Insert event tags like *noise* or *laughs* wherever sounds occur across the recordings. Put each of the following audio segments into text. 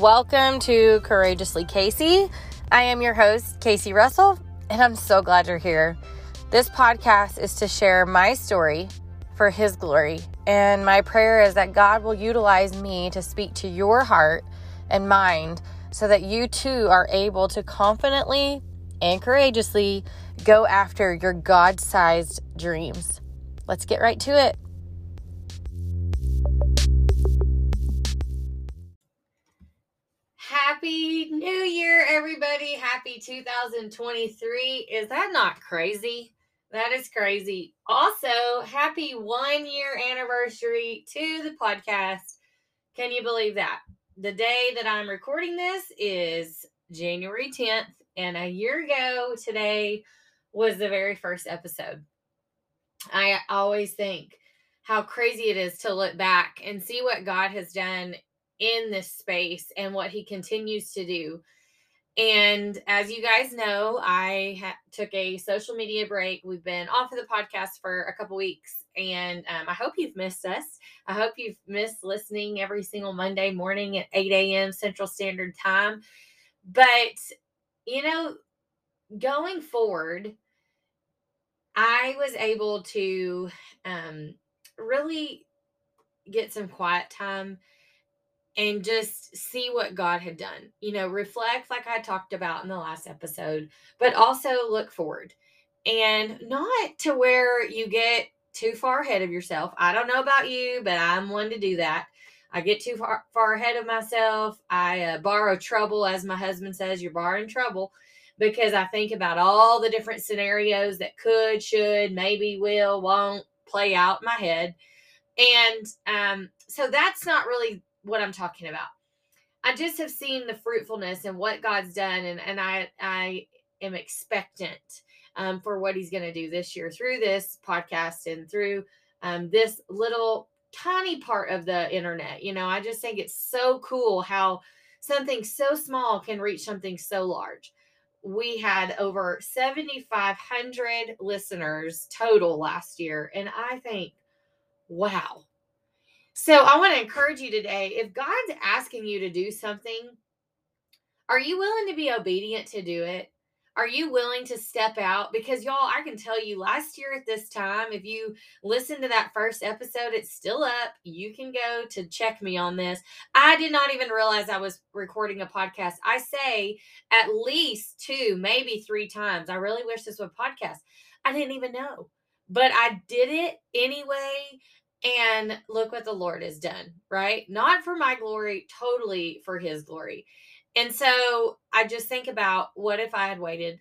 Welcome to Courageously Casey. I am your host, Casey Russell, and I'm so glad you're here. This podcast is to share my story for His glory, and my prayer is that God will utilize me to speak to your heart and mind so that you too are able to confidently and courageously go after your God sized dreams. Let's get right to it. Happy New Year, everybody. Happy 2023. Is that not crazy? That is crazy. Also, happy one year anniversary to the podcast. Can you believe that? The day that I'm recording this is January 10th, and a year ago today was the very first episode. I always think how crazy it is to look back and see what God has done in this space and what he continues to do. And as you guys know, I ha- took a social media break. We've been off of the podcast for a couple weeks, and um, I hope you've missed us. I hope you've missed listening every single Monday morning at 8 a.m. Central Standard Time. But, you know, going forward, I was able to um, really get some quiet time and just see what God had done. You know, reflect like I talked about in the last episode, but also look forward and not to where you get too far ahead of yourself. I don't know about you, but I'm one to do that. I get too far, far ahead of myself. I uh, borrow trouble, as my husband says, you're borrowing trouble because I think about all the different scenarios that could, should, maybe, will, won't play out in my head. And um, so that's not really what I'm talking about. I just have seen the fruitfulness and what God's done, and and I I am expectant um, for what He's going to do this year through this podcast and through um, this little tiny part of the internet. You know, I just think it's so cool how something so small can reach something so large. We had over 7,500 listeners total last year, and I think, wow, so I want to encourage you today if God's asking you to do something, are you willing to be obedient to do it? Are you willing to step out? Because y'all, I can tell you last year at this time, if you listen to that first episode, it's still up. You can go to check me on this. I did not even realize I was recording a podcast. I say at least two, maybe three times. I really wish this was a podcast. I didn't even know, but I did it anyway and look what the Lord has done, right? Not for my glory, totally for his glory. And so I just think about what if I had waited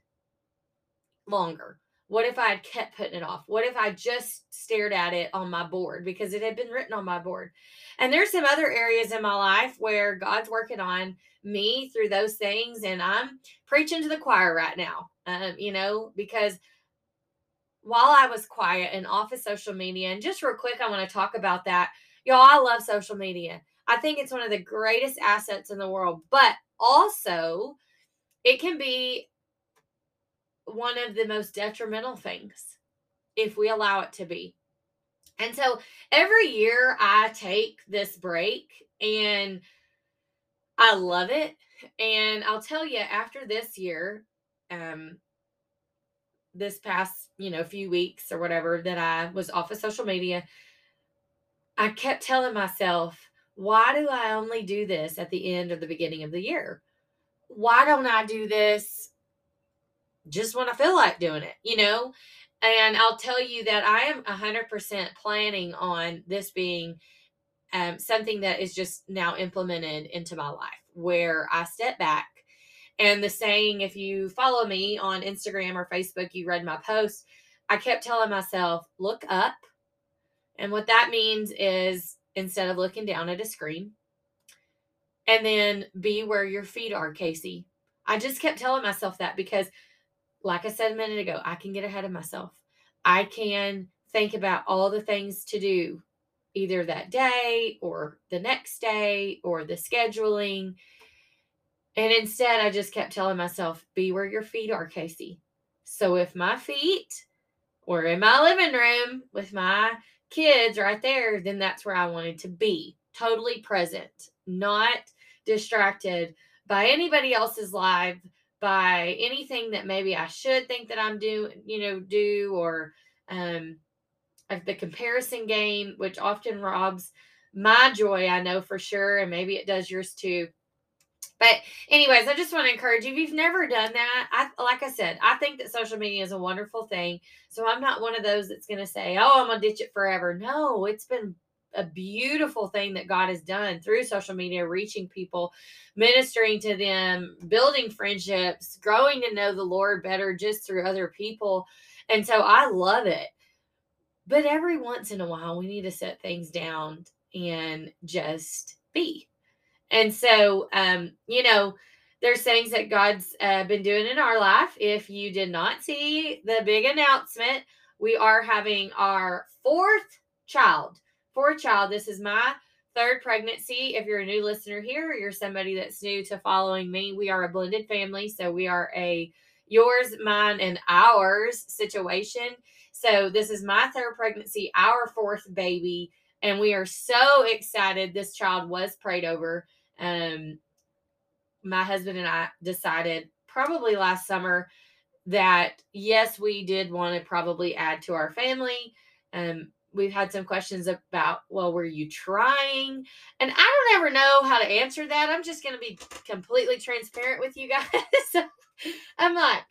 longer? What if I had kept putting it off? What if I just stared at it on my board because it had been written on my board? And there's some other areas in my life where God's working on me through those things, and I'm preaching to the choir right now. Um, you know, because while I was quiet and off of social media, and just real quick, I want to talk about that. Y'all, I love social media. I think it's one of the greatest assets in the world, but also it can be one of the most detrimental things if we allow it to be. And so every year I take this break and I love it. And I'll tell you, after this year, um, this past, you know, few weeks or whatever that I was off of social media, I kept telling myself, why do I only do this at the end or the beginning of the year? Why don't I do this just when I feel like doing it, you know? And I'll tell you that I am 100% planning on this being um, something that is just now implemented into my life where I step back and the saying, if you follow me on Instagram or Facebook, you read my post, I kept telling myself, look up. And what that means is instead of looking down at a screen, and then be where your feet are, Casey. I just kept telling myself that because, like I said a minute ago, I can get ahead of myself. I can think about all the things to do either that day or the next day or the scheduling and instead, I just kept telling myself, be where your feet are, Casey. So if my feet were in my living room with my kids right there, then that's where I wanted to be. Totally present, not distracted by anybody else's life, by anything that maybe I should think that I'm doing, you know, do or um the comparison game, which often robs my joy, I know for sure, and maybe it does yours too. But anyways, I just want to encourage you if you've never done that, I like I said, I think that social media is a wonderful thing. So I'm not one of those that's going to say, "Oh, I'm going to ditch it forever." No, it's been a beautiful thing that God has done through social media, reaching people, ministering to them, building friendships, growing to know the Lord better just through other people. And so I love it. But every once in a while, we need to set things down and just be. And so, um, you know, there's things that God's uh, been doing in our life. If you did not see the big announcement, we are having our fourth child. Fourth child. This is my third pregnancy. If you're a new listener here, or you're somebody that's new to following me, we are a blended family. So we are a yours, mine, and ours situation. So this is my third pregnancy, our fourth baby, and we are so excited. This child was prayed over um, my husband and I decided probably last summer that yes, we did want to probably add to our family. Um, we've had some questions about, well, were you trying? And I don't ever know how to answer that. I'm just going to be completely transparent with you *laughs* guys. I'm like,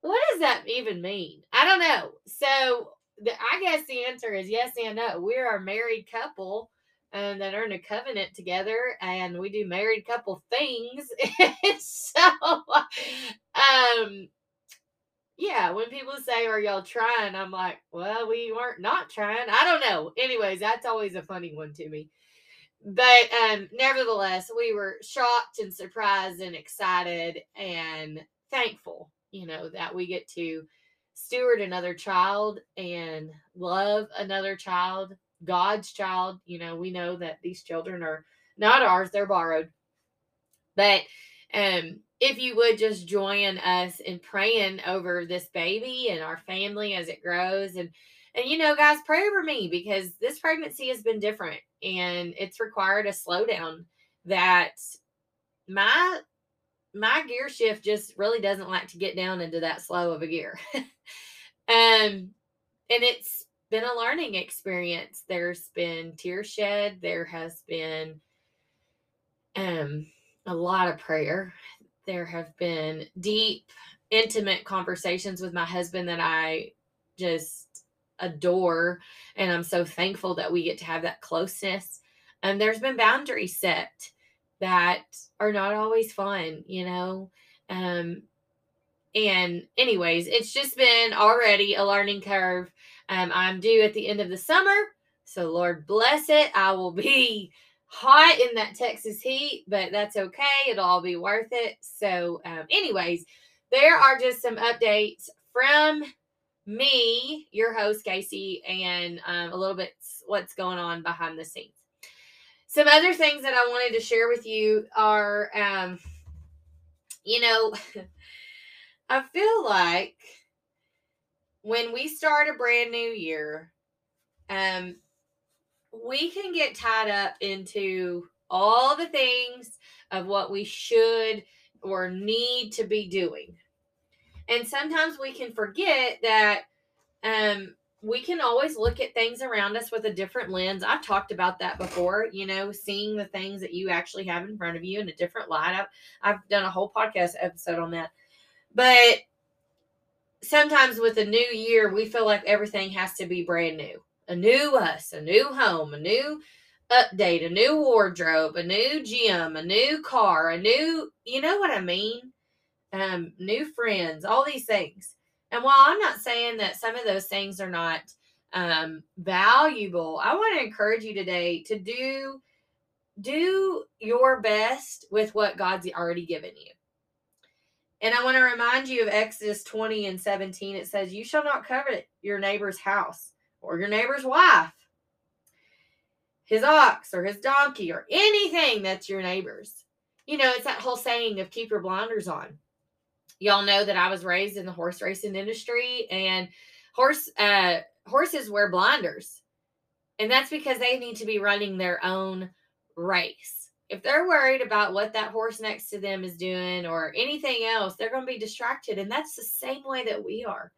what does that even mean? I don't know. So the, I guess the answer is yes and no. We're a married couple um, that in a covenant together and we do married couple things. *laughs* so, um, yeah, when people say, Are y'all trying? I'm like, Well, we weren't not trying. I don't know. Anyways, that's always a funny one to me. But um, nevertheless, we were shocked and surprised and excited and thankful, you know, that we get to steward another child and love another child God's child. You know, we know that these children are not ours, they're borrowed. But um if you would just join us in praying over this baby and our family as it grows and and you know guys pray over me because this pregnancy has been different and it's required a slowdown that my my gear shift just really doesn't like to get down into that slow of a gear *laughs* um and it's been a learning experience. There's been tears shed. There has been um, a lot of prayer. There have been deep, intimate conversations with my husband that I just adore. And I'm so thankful that we get to have that closeness. And there's been boundaries set that are not always fun, you know. Um, and, anyways, it's just been already a learning curve um, I'm due at the end of the summer. So, Lord bless it. I will be *laughs* hot in that Texas heat, but that's okay. It'll all be worth it. So, um, anyways, there are just some updates from me, your host, Casey, and um, a little bit what's going on behind the scenes. Some other things that I wanted to share with you are, um, you know, *laughs* I feel like when we start a brand new year, um, we can get tied up into all the things of what we should or need to be doing. And sometimes we can forget that um, we can always look at things around us with a different lens. I've talked about that before, you know, seeing the things that you actually have in front of you in a different light. I've, I've done a whole podcast episode on that. But sometimes with a new year, we feel like everything has to be brand new. A new us, a new home, a new update, a new wardrobe, a new gym, a new car, a new, you know what I mean? Um, new friends, all these things. And while I'm not saying that some of those things are not um, valuable, I want to encourage you today to do do your best with what God's already given you. And I want to remind you of Exodus 20 and 17. It says, You shall not covet your neighbor's house or your neighbor's wife, his ox or his donkey or anything that's your neighbor's. You know, it's that whole saying of keep your blinders on. Y'all know that I was raised in the horse racing industry and horse uh horses wear blinders. And that's because they need to be running their own race. If they're worried about what that horse next to them is doing or anything else, they're going to be distracted. And that's the same way that we are.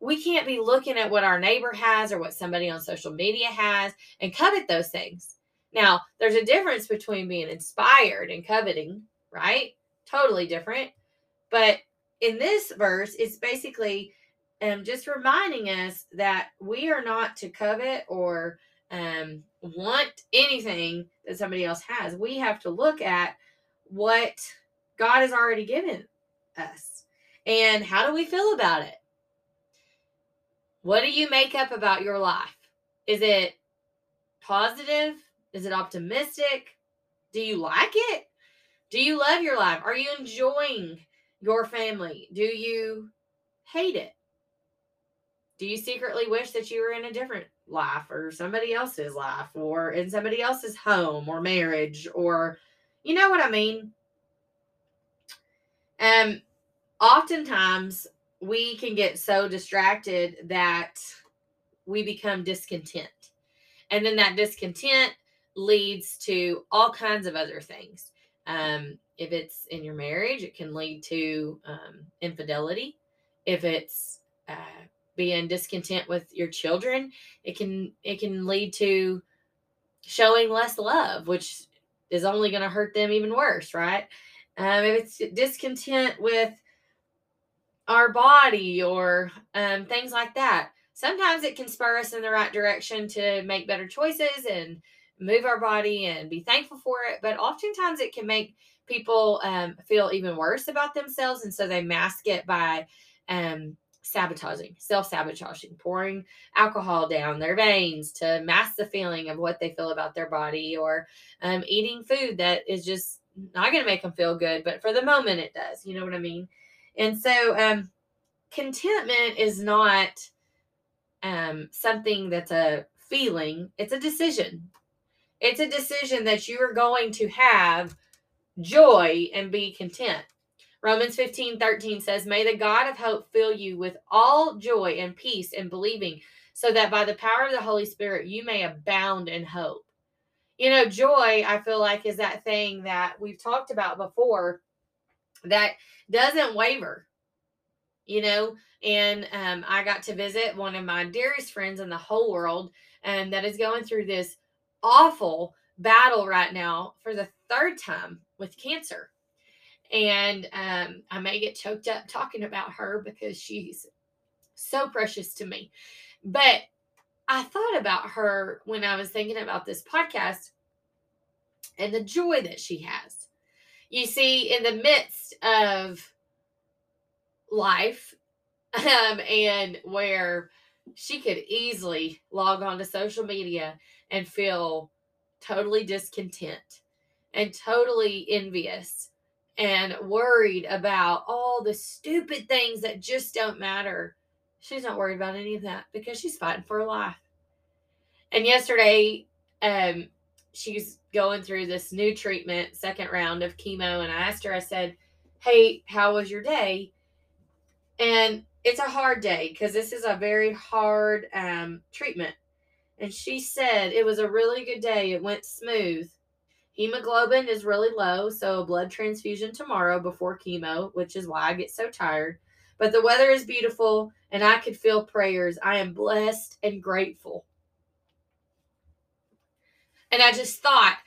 We can't be looking at what our neighbor has or what somebody on social media has and covet those things. Now, there's a difference between being inspired and coveting, right? Totally different. But in this verse, it's basically um, just reminding us that we are not to covet or um, want anything that somebody else has. We have to look at what God has already given us and how do we feel about it? What do you make up about your life? Is it positive? Is it optimistic? Do you like it? Do you love your life? Are you enjoying your family? Do you hate it? Do you secretly wish that you were in a different life or somebody else's life or in somebody else's home or marriage or you know what I mean? Um oftentimes we can get so distracted that we become discontent. And then that discontent leads to all kinds of other things. Um, if it's in your marriage, it can lead to um, infidelity. If it's uh, being discontent with your children it can it can lead to showing less love which is only going to hurt them even worse right? Um, if it's discontent with our body or um, things like that sometimes it can spur us in the right direction to make better choices and move our body and be thankful for it but oftentimes it can make people um, feel even worse about themselves and so they mask it by um, sabotaging, self sabotaging, pouring alcohol down their veins to mask the feeling of what they feel about their body, or um, eating food that is just not going to make them feel good, but for the moment it does. You know what I mean? And so, um, contentment is not um, something that's a feeling, it's a decision. It's a decision that you are going to have joy and be content. Romans 15 13 says, May the God of hope fill you with all joy and peace in believing, so that by the power of the Holy Spirit you may abound in hope. You know, joy, I feel like, is that thing that we've talked about before that doesn't waver, you know. And um, I got to visit one of my dearest friends in the whole world, and um, that is going through this awful battle right now for the third time with cancer and um, I may get choked up talking about her because she's so precious to me. But I thought about her when I was thinking about this podcast and the joy that she has. You see, in the midst of life, *laughs* um, and where she could easily log on to social media and feel totally discontent and totally envious and worried about all the stupid things that just don't matter. She's not worried about any of that because she's fighting for her life. And yesterday, um, she's going through this new treatment, second round of chemo, and I asked her, I said, Hey, how was your day? And it's a hard day because this is a very hard um, treatment. And she said it was a really good day. It went smooth. Hemoglobin is really low, so a blood transfusion tomorrow before chemo, which is why I get so tired. But the weather is beautiful and I could feel prayers. I am blessed and grateful. And I just thought,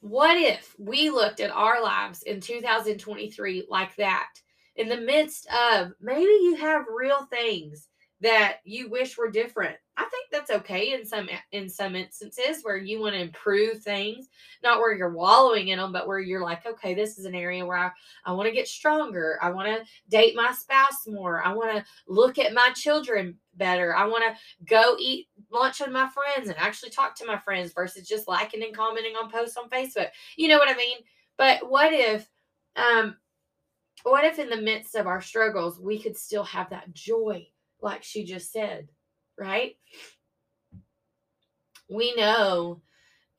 what if we looked at our lives in 2023 like that? In the midst of maybe you have real things that you wish were different. I think that's okay in some in some instances where you want to improve things, not where you're wallowing in them, but where you're like, okay, this is an area where I, I want to get stronger. I want to date my spouse more. I want to look at my children better. I want to go eat lunch with my friends and actually talk to my friends versus just liking and commenting on posts on Facebook. You know what I mean? But what if um what if in the midst of our struggles we could still have that joy like she just said, right? We know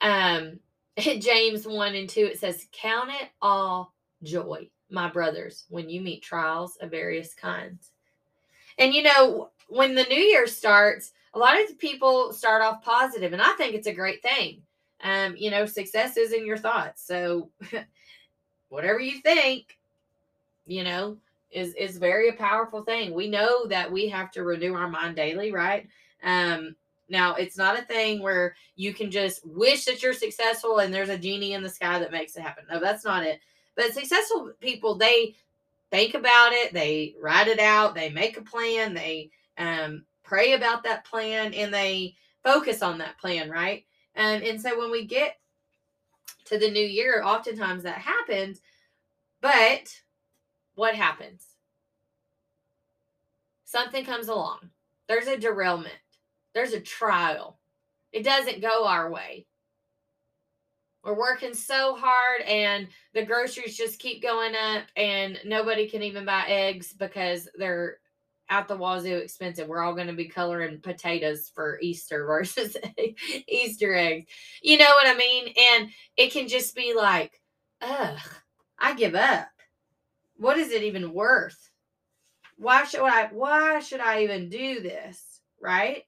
um *laughs* James 1 and 2 it says count it all joy my brothers when you meet trials of various kinds. And you know when the new year starts a lot of people start off positive and I think it's a great thing. um, you know, success is in your thoughts. So *laughs* whatever you think, you know, is is very a powerful thing. We know that we have to renew our mind daily, right? Um, now it's not a thing where you can just wish that you're successful and there's a genie in the sky that makes it happen. No, that's not it. But successful people, they think about it, they write it out, they make a plan, they um, pray about that plan, and they focus on that plan, right? Um, and so when we get to the new year, oftentimes that happens. But what happens? Something comes along. There's a derailment. There's a trial. It doesn't go our way. We're working so hard and the groceries just keep going up and nobody can even buy eggs because they're out the wazoo expensive. We're all going to be coloring potatoes for Easter *laughs* versus Easter eggs. You know what I mean? And it can just be like, ugh, I give up. What is it even worth? Why should I why should I even do this? Right?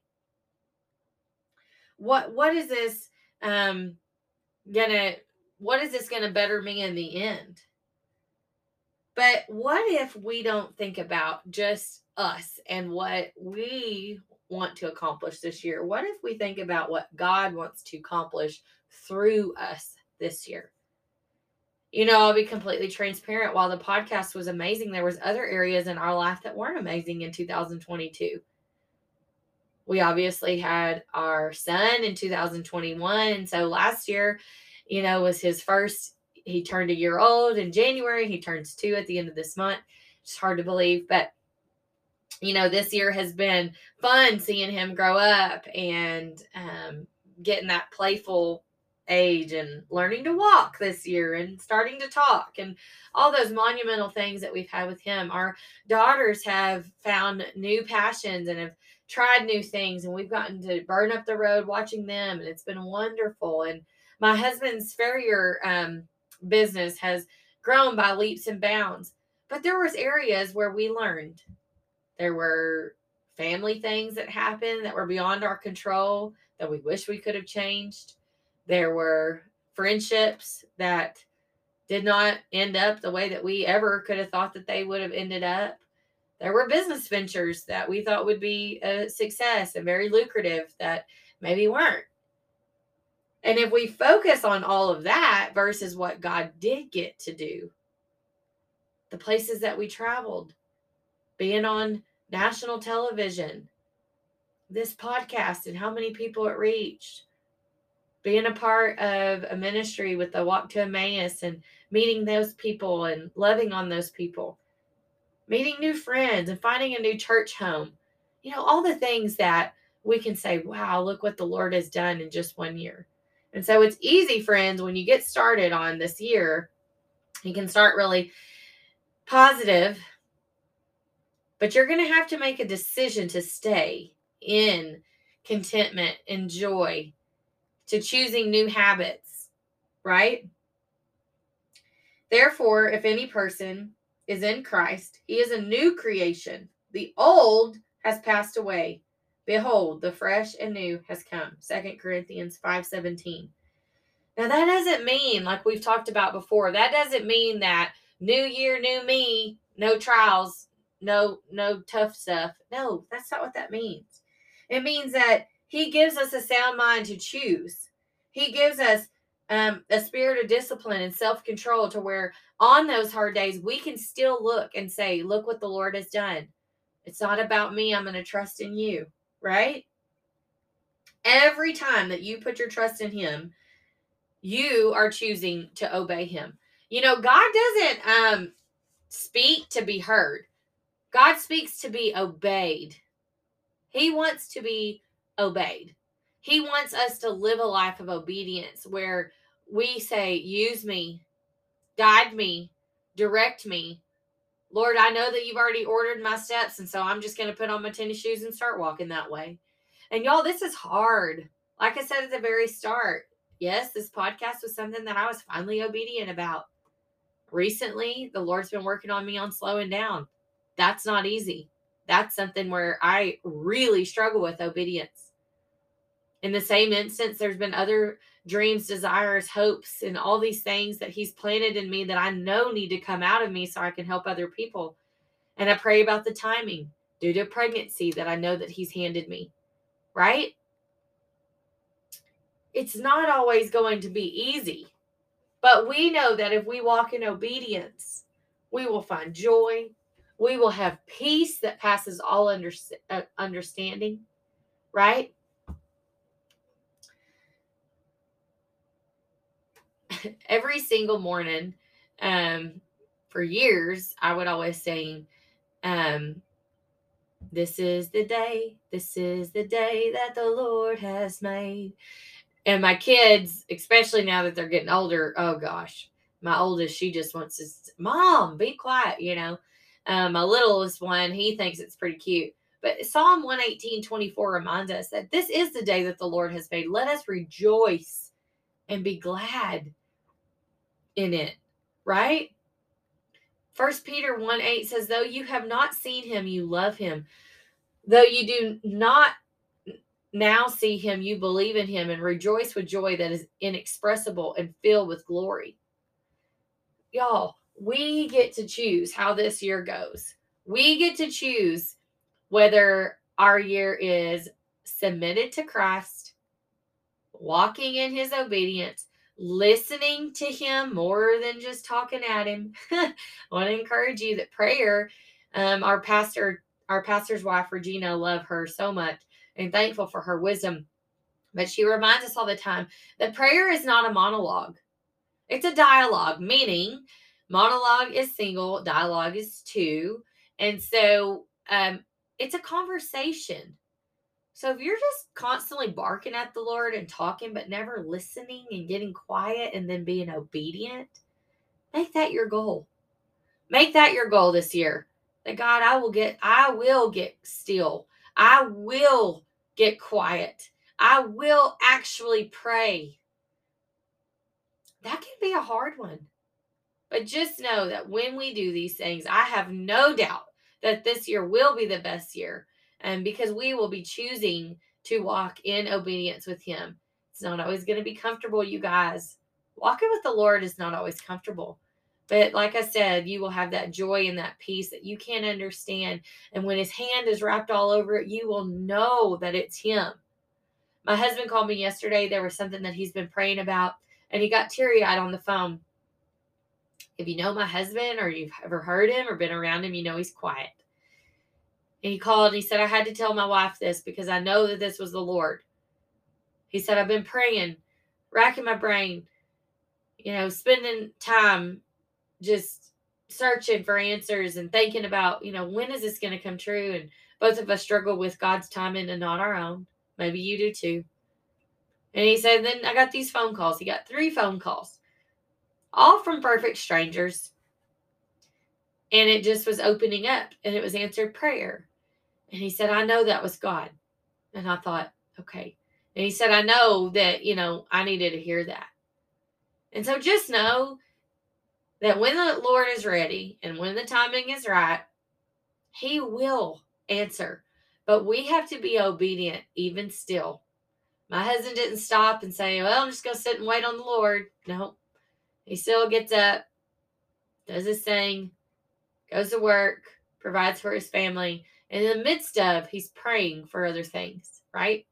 What what is this um gonna what is this gonna better me in the end? But what if we don't think about just us and what we want to accomplish this year? What if we think about what God wants to accomplish through us this year? You know, I'll be completely transparent. While the podcast was amazing, there was other areas in our life that weren't amazing in 2022. We obviously had our son in 2021, and so last year, you know, was his first he turned a year old in January. He turns two at the end of this month. It's hard to believe, but you know, this year has been fun seeing him grow up and um, getting that playful age and learning to walk this year and starting to talk and all those monumental things that we've had with him. Our daughters have found new passions and have tried new things, and we've gotten to burn up the road watching them, and it's been wonderful. And my husband's farrier um, business has grown by leaps and bounds. But there was areas where we learned. There were family things that happened that were beyond our control that we wish we could have changed. There were friendships that did not end up the way that we ever could have thought that they would have ended up. There were business ventures that we thought would be a success and very lucrative that maybe weren't. And if we focus on all of that versus what God did get to do, the places that we traveled, being on national television, this podcast and how many people it reached, being a part of a ministry with the Walk to Emmaus and meeting those people and loving on those people, meeting new friends and finding a new church home. You know, all the things that we can say, wow, look what the Lord has done in just one year. And so it's easy, friends, when you get started on this year, you can start really positive, but you're going to have to make a decision to stay in contentment and joy, to choosing new habits, right? Therefore, if any person is in Christ, he is a new creation. The old has passed away. Behold, the fresh and new has come. Second Corinthians 5:17. Now that doesn't mean, like we've talked about before, that doesn't mean that new year, new me, no trials, no no tough stuff. No, that's not what that means. It means that he gives us a sound mind to choose. He gives us um, a spirit of discipline and self control to where on those hard days we can still look and say, Look what the Lord has done. It's not about me. I'm going to trust in you right? Every time that you put your trust in Him, you are choosing to obey Him. You know, God doesn't um, speak to be heard, God speaks to be obeyed. He wants to be obeyed. He wants us to live a life of obedience where we say, Use me, guide me, direct me, Lord, I know that you've already ordered my steps, and so I'm just going to put on my tennis shoes and start walking that way. And y'all, this is hard. Like I said at the very start, yes, this podcast was something that I was finally obedient about. Recently, the Lord's been working on me on slowing down. That's not easy. That's something where I really struggle with obedience. In the same instance, there's been other dreams, desires, hopes, and all these things that He's planted in me that I know need to come out of me so I can help other people. And I pray about the timing due to pregnancy that I know that He's handed me, right? It's not always going to be easy, but we know that if we walk in obedience, we will find joy. We will have peace that passes all under, uh, understanding, right? *laughs* every single morning um, for years, I would always sing, um, This is the day, this is the day that the Lord has made. And my kids, especially now that they're getting older, oh gosh, my oldest, she just wants to, Mom, be quiet, you know. Um, my littlest one, he thinks it's pretty cute. But Psalm 118 24 reminds us that this is the day that the Lord has made. Let us rejoice and be glad in it, right? First Peter 1 8 says, Though you have not seen him, you love him. Though you do not now see him, you believe in him and rejoice with joy that is inexpressible and filled with glory. Y'all, we get to choose how this year goes. We get to choose whether our year is submitted to Christ, walking in his obedience, listening to him more than just talking at him. I want to encourage you that prayer, um, our pastor, our pastor's wife, Regina, love her so much and thankful for her wisdom. But she reminds us all the time that prayer is not a monologue. It's a dialogue, meaning monologue is single, dialogue is two. And so um, it's a conversation. So if you're just constantly barking at the Lord and talking, but never listening and getting quiet and then being obedient, make that your goal. Make that your goal this year. That God, I will get, I will get still. I will get quiet. I will actually pray. That can be a hard one. But just know that when we do these things, I have no doubt that this year will be the best year and because we will be choosing to walk in obedience with him. It's not always going to be comfortable, you guys. Walking with the Lord is not always comfortable. But like I said, you will have that joy and that peace that you can't understand. And when his hand is wrapped all over it, you will know that it's him. My husband called me yesterday. There was something that he's been praying about, and he got teary eyed on the phone. If you know my husband or you've ever heard him or been around him, you know he's quiet. And he called and he said, I had to tell my wife this because I know that this was the Lord. He said, I've been praying, racking my brain, you know, spending time just searching for answers and thinking about, you know, when is this going to come true? And both of us struggle with God's timing and not our own. Maybe you do too. And he said, then I got these phone calls. He got three phone calls, all from perfect strangers. And it just was opening up and it was answered prayer. And he said, I know that was God. And I thought, okay. And he said, I know that, you know, I needed to hear that. And so just know that when the Lord is ready and when the timing is right, he will answer. But we have to be obedient even still. My husband didn't stop and say, Well, I'm just going to sit and wait on the Lord. No, he still gets up, does his thing, goes to work, provides for his family And in the midst of he's praying for other things, right?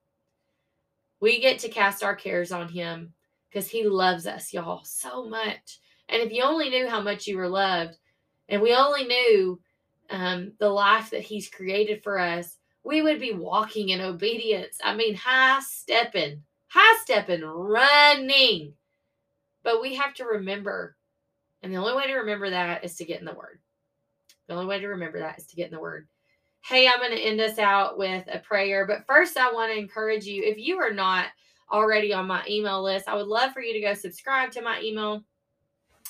We get to cast our cares on him because he loves us, y'all, so much. And if you only knew how much you were loved, and we only knew um, the life that he's created for us, we would be walking in obedience. I mean, high stepping, high stepping, running. But we have to remember, and the only way to remember that is to get in the Word. The only way to remember that is to get in the Word hey, I'm going to end us out with a prayer. But first, I want to encourage you if you are not already on my email list, I would love for you to go subscribe to my email.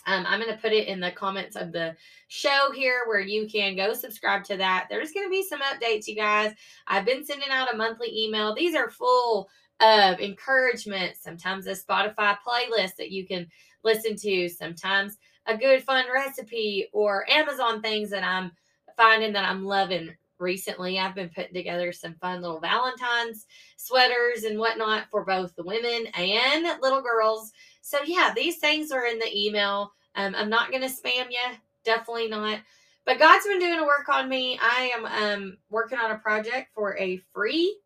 Um, I'm going to put it in the comments of the show here where you can go subscribe to that. There's going to be some updates, you guys. I've been sending out a monthly email. These are full of encouragement, sometimes a Spotify playlist that you can listen to, sometimes a good fun recipe or Amazon things that I'm finding that I'm loving recently I've been putting together some fun little Valentine's sweaters and whatnot for both the women and little girls. So, yeah, these things are in the email. Um, I'm not going to spam you, definitely not. But God's been doing a work on me. I am um, working on a project for a free,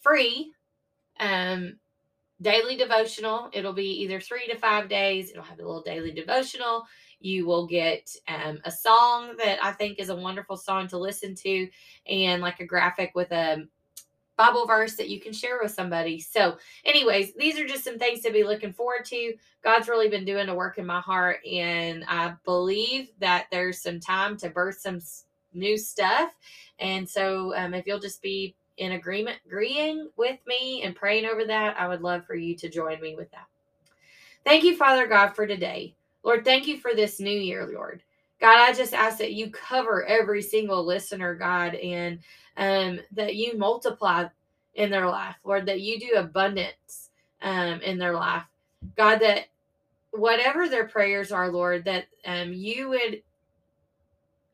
free um, daily devotional. It'll be either three to five days. It'll have a little daily devotional. You will get um, a song that I think is a wonderful song to listen to, and like a graphic with a Bible verse that you can share with somebody. So, anyways, these are just some things to be looking forward to. God's really been doing a work in my heart, and I believe that there's some time to birth some new stuff. And so, um, if you'll just be in agreement, agreeing with me and praying over that, I would love for you to join me with that. Thank you, Father God, for today. Lord, thank you for this new year, Lord. God, I just ask that you cover every single listener, God, and um, that you multiply in their life, Lord, that you do abundance um, in their life. God, that whatever their prayers are, Lord, that um, you would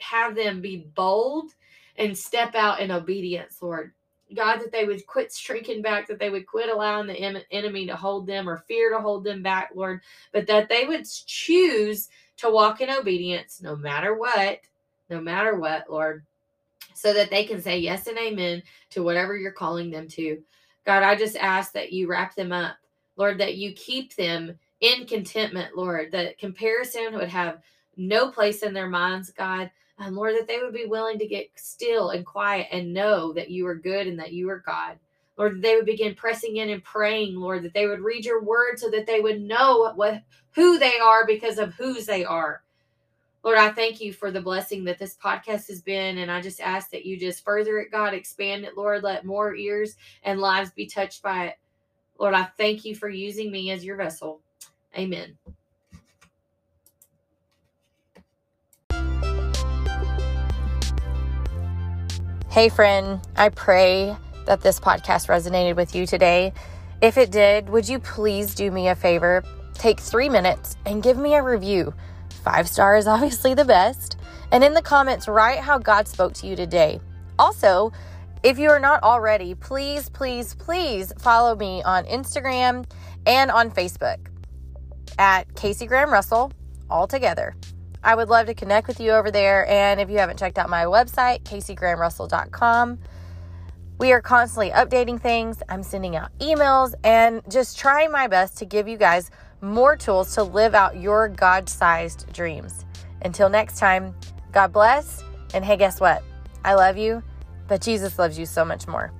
have them be bold and step out in obedience, Lord. God, that they would quit shrinking back, that they would quit allowing the enemy to hold them or fear to hold them back, Lord, but that they would choose to walk in obedience no matter what, no matter what, Lord, so that they can say yes and amen to whatever you're calling them to. God, I just ask that you wrap them up, Lord, that you keep them in contentment, Lord, that comparison would have no place in their minds, God. And Lord, that they would be willing to get still and quiet and know that you are good and that you are God. Lord, that they would begin pressing in and praying, Lord, that they would read your word so that they would know what who they are because of whose they are. Lord, I thank you for the blessing that this podcast has been. And I just ask that you just further it, God, expand it, Lord. Let more ears and lives be touched by it. Lord, I thank you for using me as your vessel. Amen. Hey, friend, I pray that this podcast resonated with you today. If it did, would you please do me a favor? Take three minutes and give me a review. Five star is *laughs* obviously the best. And in the comments, write how God spoke to you today. Also, if you are not already, please, please, please follow me on Instagram and on Facebook at Casey Graham Russell, all together. I would love to connect with you over there. And if you haven't checked out my website, caseygrahamrussell.com, we are constantly updating things. I'm sending out emails and just trying my best to give you guys more tools to live out your God sized dreams. Until next time, God bless. And hey, guess what? I love you, but Jesus loves you so much more.